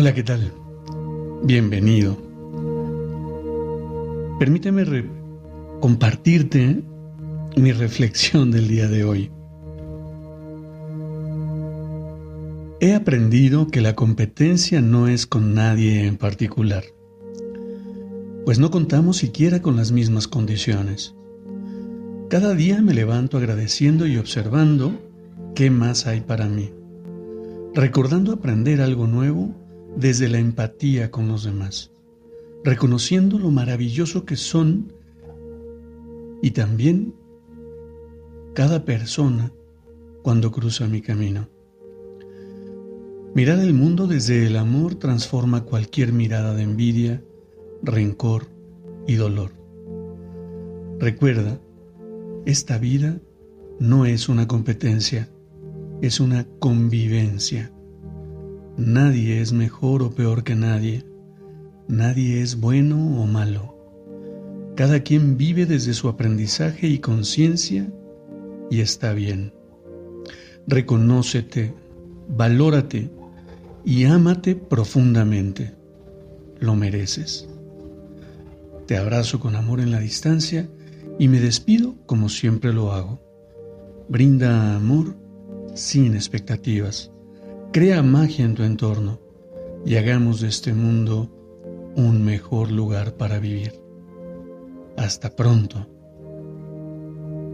Hola, ¿qué tal? Bienvenido. Permíteme compartirte mi reflexión del día de hoy. He aprendido que la competencia no es con nadie en particular, pues no contamos siquiera con las mismas condiciones. Cada día me levanto agradeciendo y observando qué más hay para mí, recordando aprender algo nuevo desde la empatía con los demás, reconociendo lo maravilloso que son y también cada persona cuando cruza mi camino. Mirar el mundo desde el amor transforma cualquier mirada de envidia, rencor y dolor. Recuerda, esta vida no es una competencia, es una convivencia. Nadie es mejor o peor que nadie. Nadie es bueno o malo. Cada quien vive desde su aprendizaje y conciencia y está bien. Reconócete, valórate y ámate profundamente. Lo mereces. Te abrazo con amor en la distancia y me despido como siempre lo hago. Brinda amor sin expectativas. Crea magia en tu entorno y hagamos de este mundo un mejor lugar para vivir. Hasta pronto.